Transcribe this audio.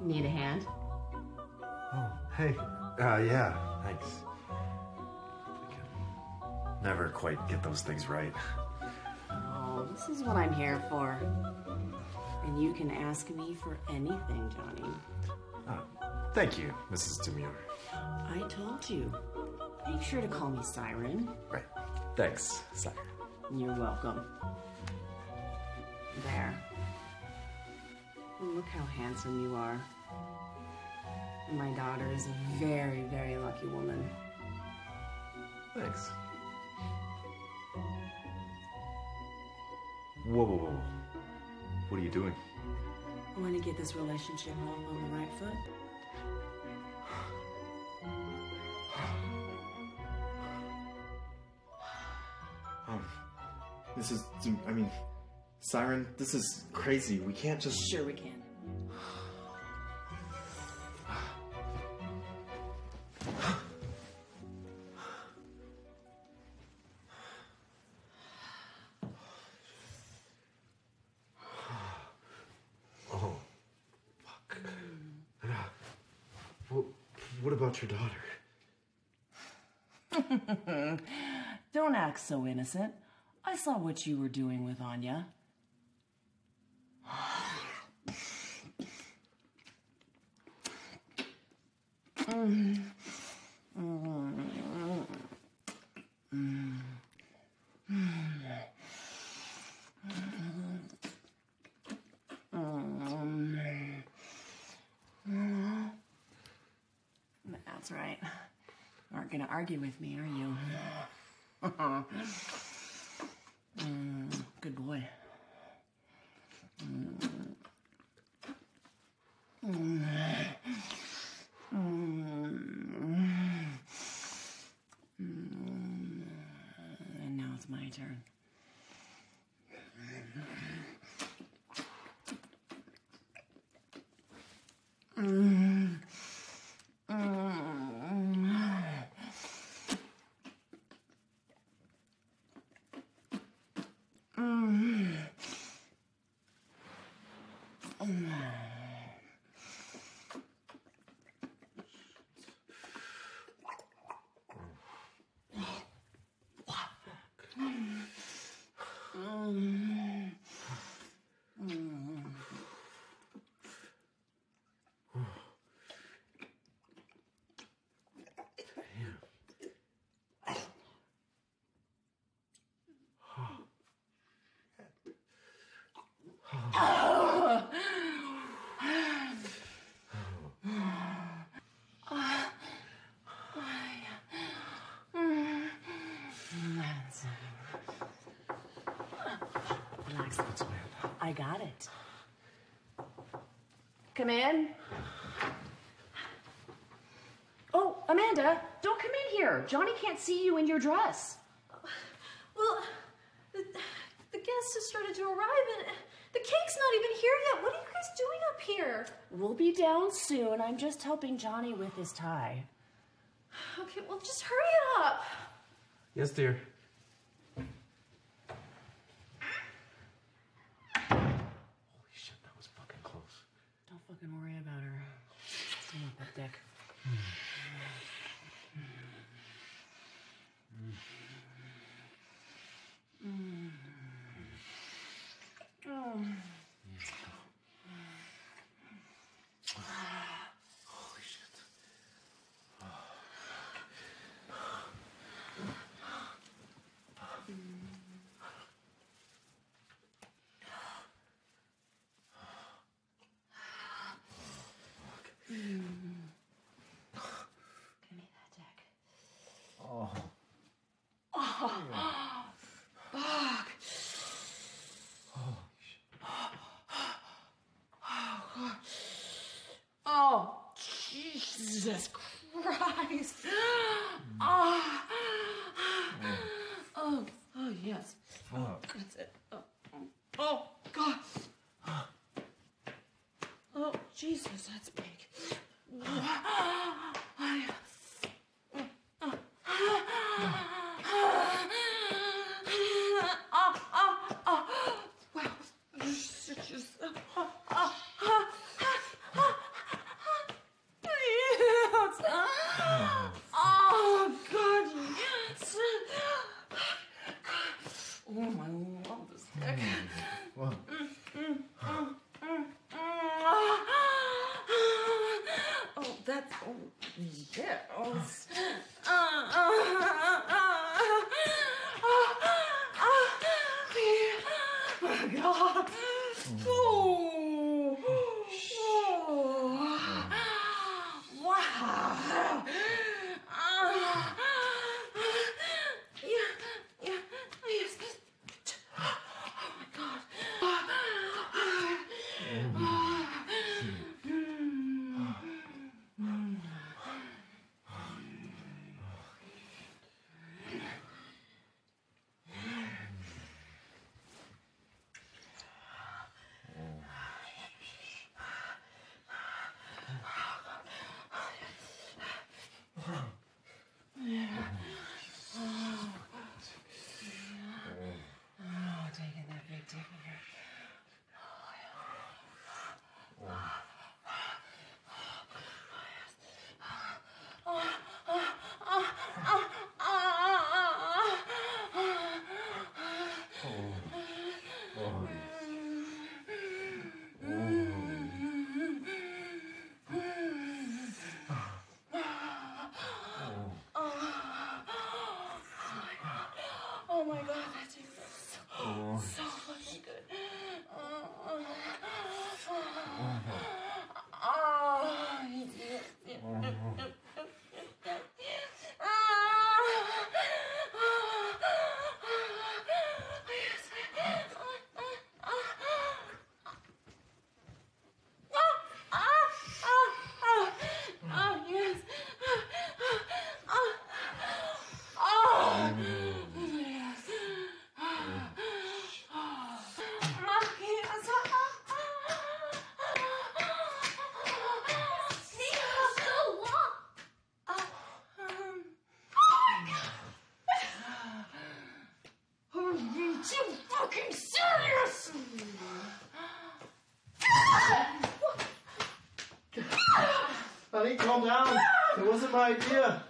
Need a hand? Oh, hey. Uh, yeah, thanks. I can never quite get those things right. Oh, this is what I'm here for. And you can ask me for anything, Johnny. Thank you, Mrs. Demure. I told you. Make sure to call me Siren. Right. Thanks, Siren. You're welcome. Look how handsome you are. My daughter is a very, very lucky woman. Thanks. Whoa, whoa, whoa. What are you doing? I want to get this relationship off on the right foot. Um, this is, I mean, Siren, this is crazy. We can't just. Sure, we can. Oh, fuck. What, what about your daughter? Don't act so innocent. I saw what you were doing with Anya. That's right. You aren't gonna argue with me, are you? Mm, good boy. And now it's my turn. Mm. Oh my. Come in. Oh, Amanda, don't come in here. Johnny can't see you in your dress. Well, the, the guests have started to arrive and the cake's not even here yet. What are you guys doing up here? We'll be down soon. I'm just helping Johnny with his tie. Okay, well, just hurry it up. Yes, dear. Don't fucking worry about her. Stay with that dick. Holy shit. Give me that dick. Oh. Fuck. Oh, Jesus Christ. Ah. Oh, oh, yes. Fuck. That's it. Oh, oh God. Oh, Jesus, that's big. that's oh yeah. Oh. uh, uh, uh, uh Honey, calm down. It wasn't my idea.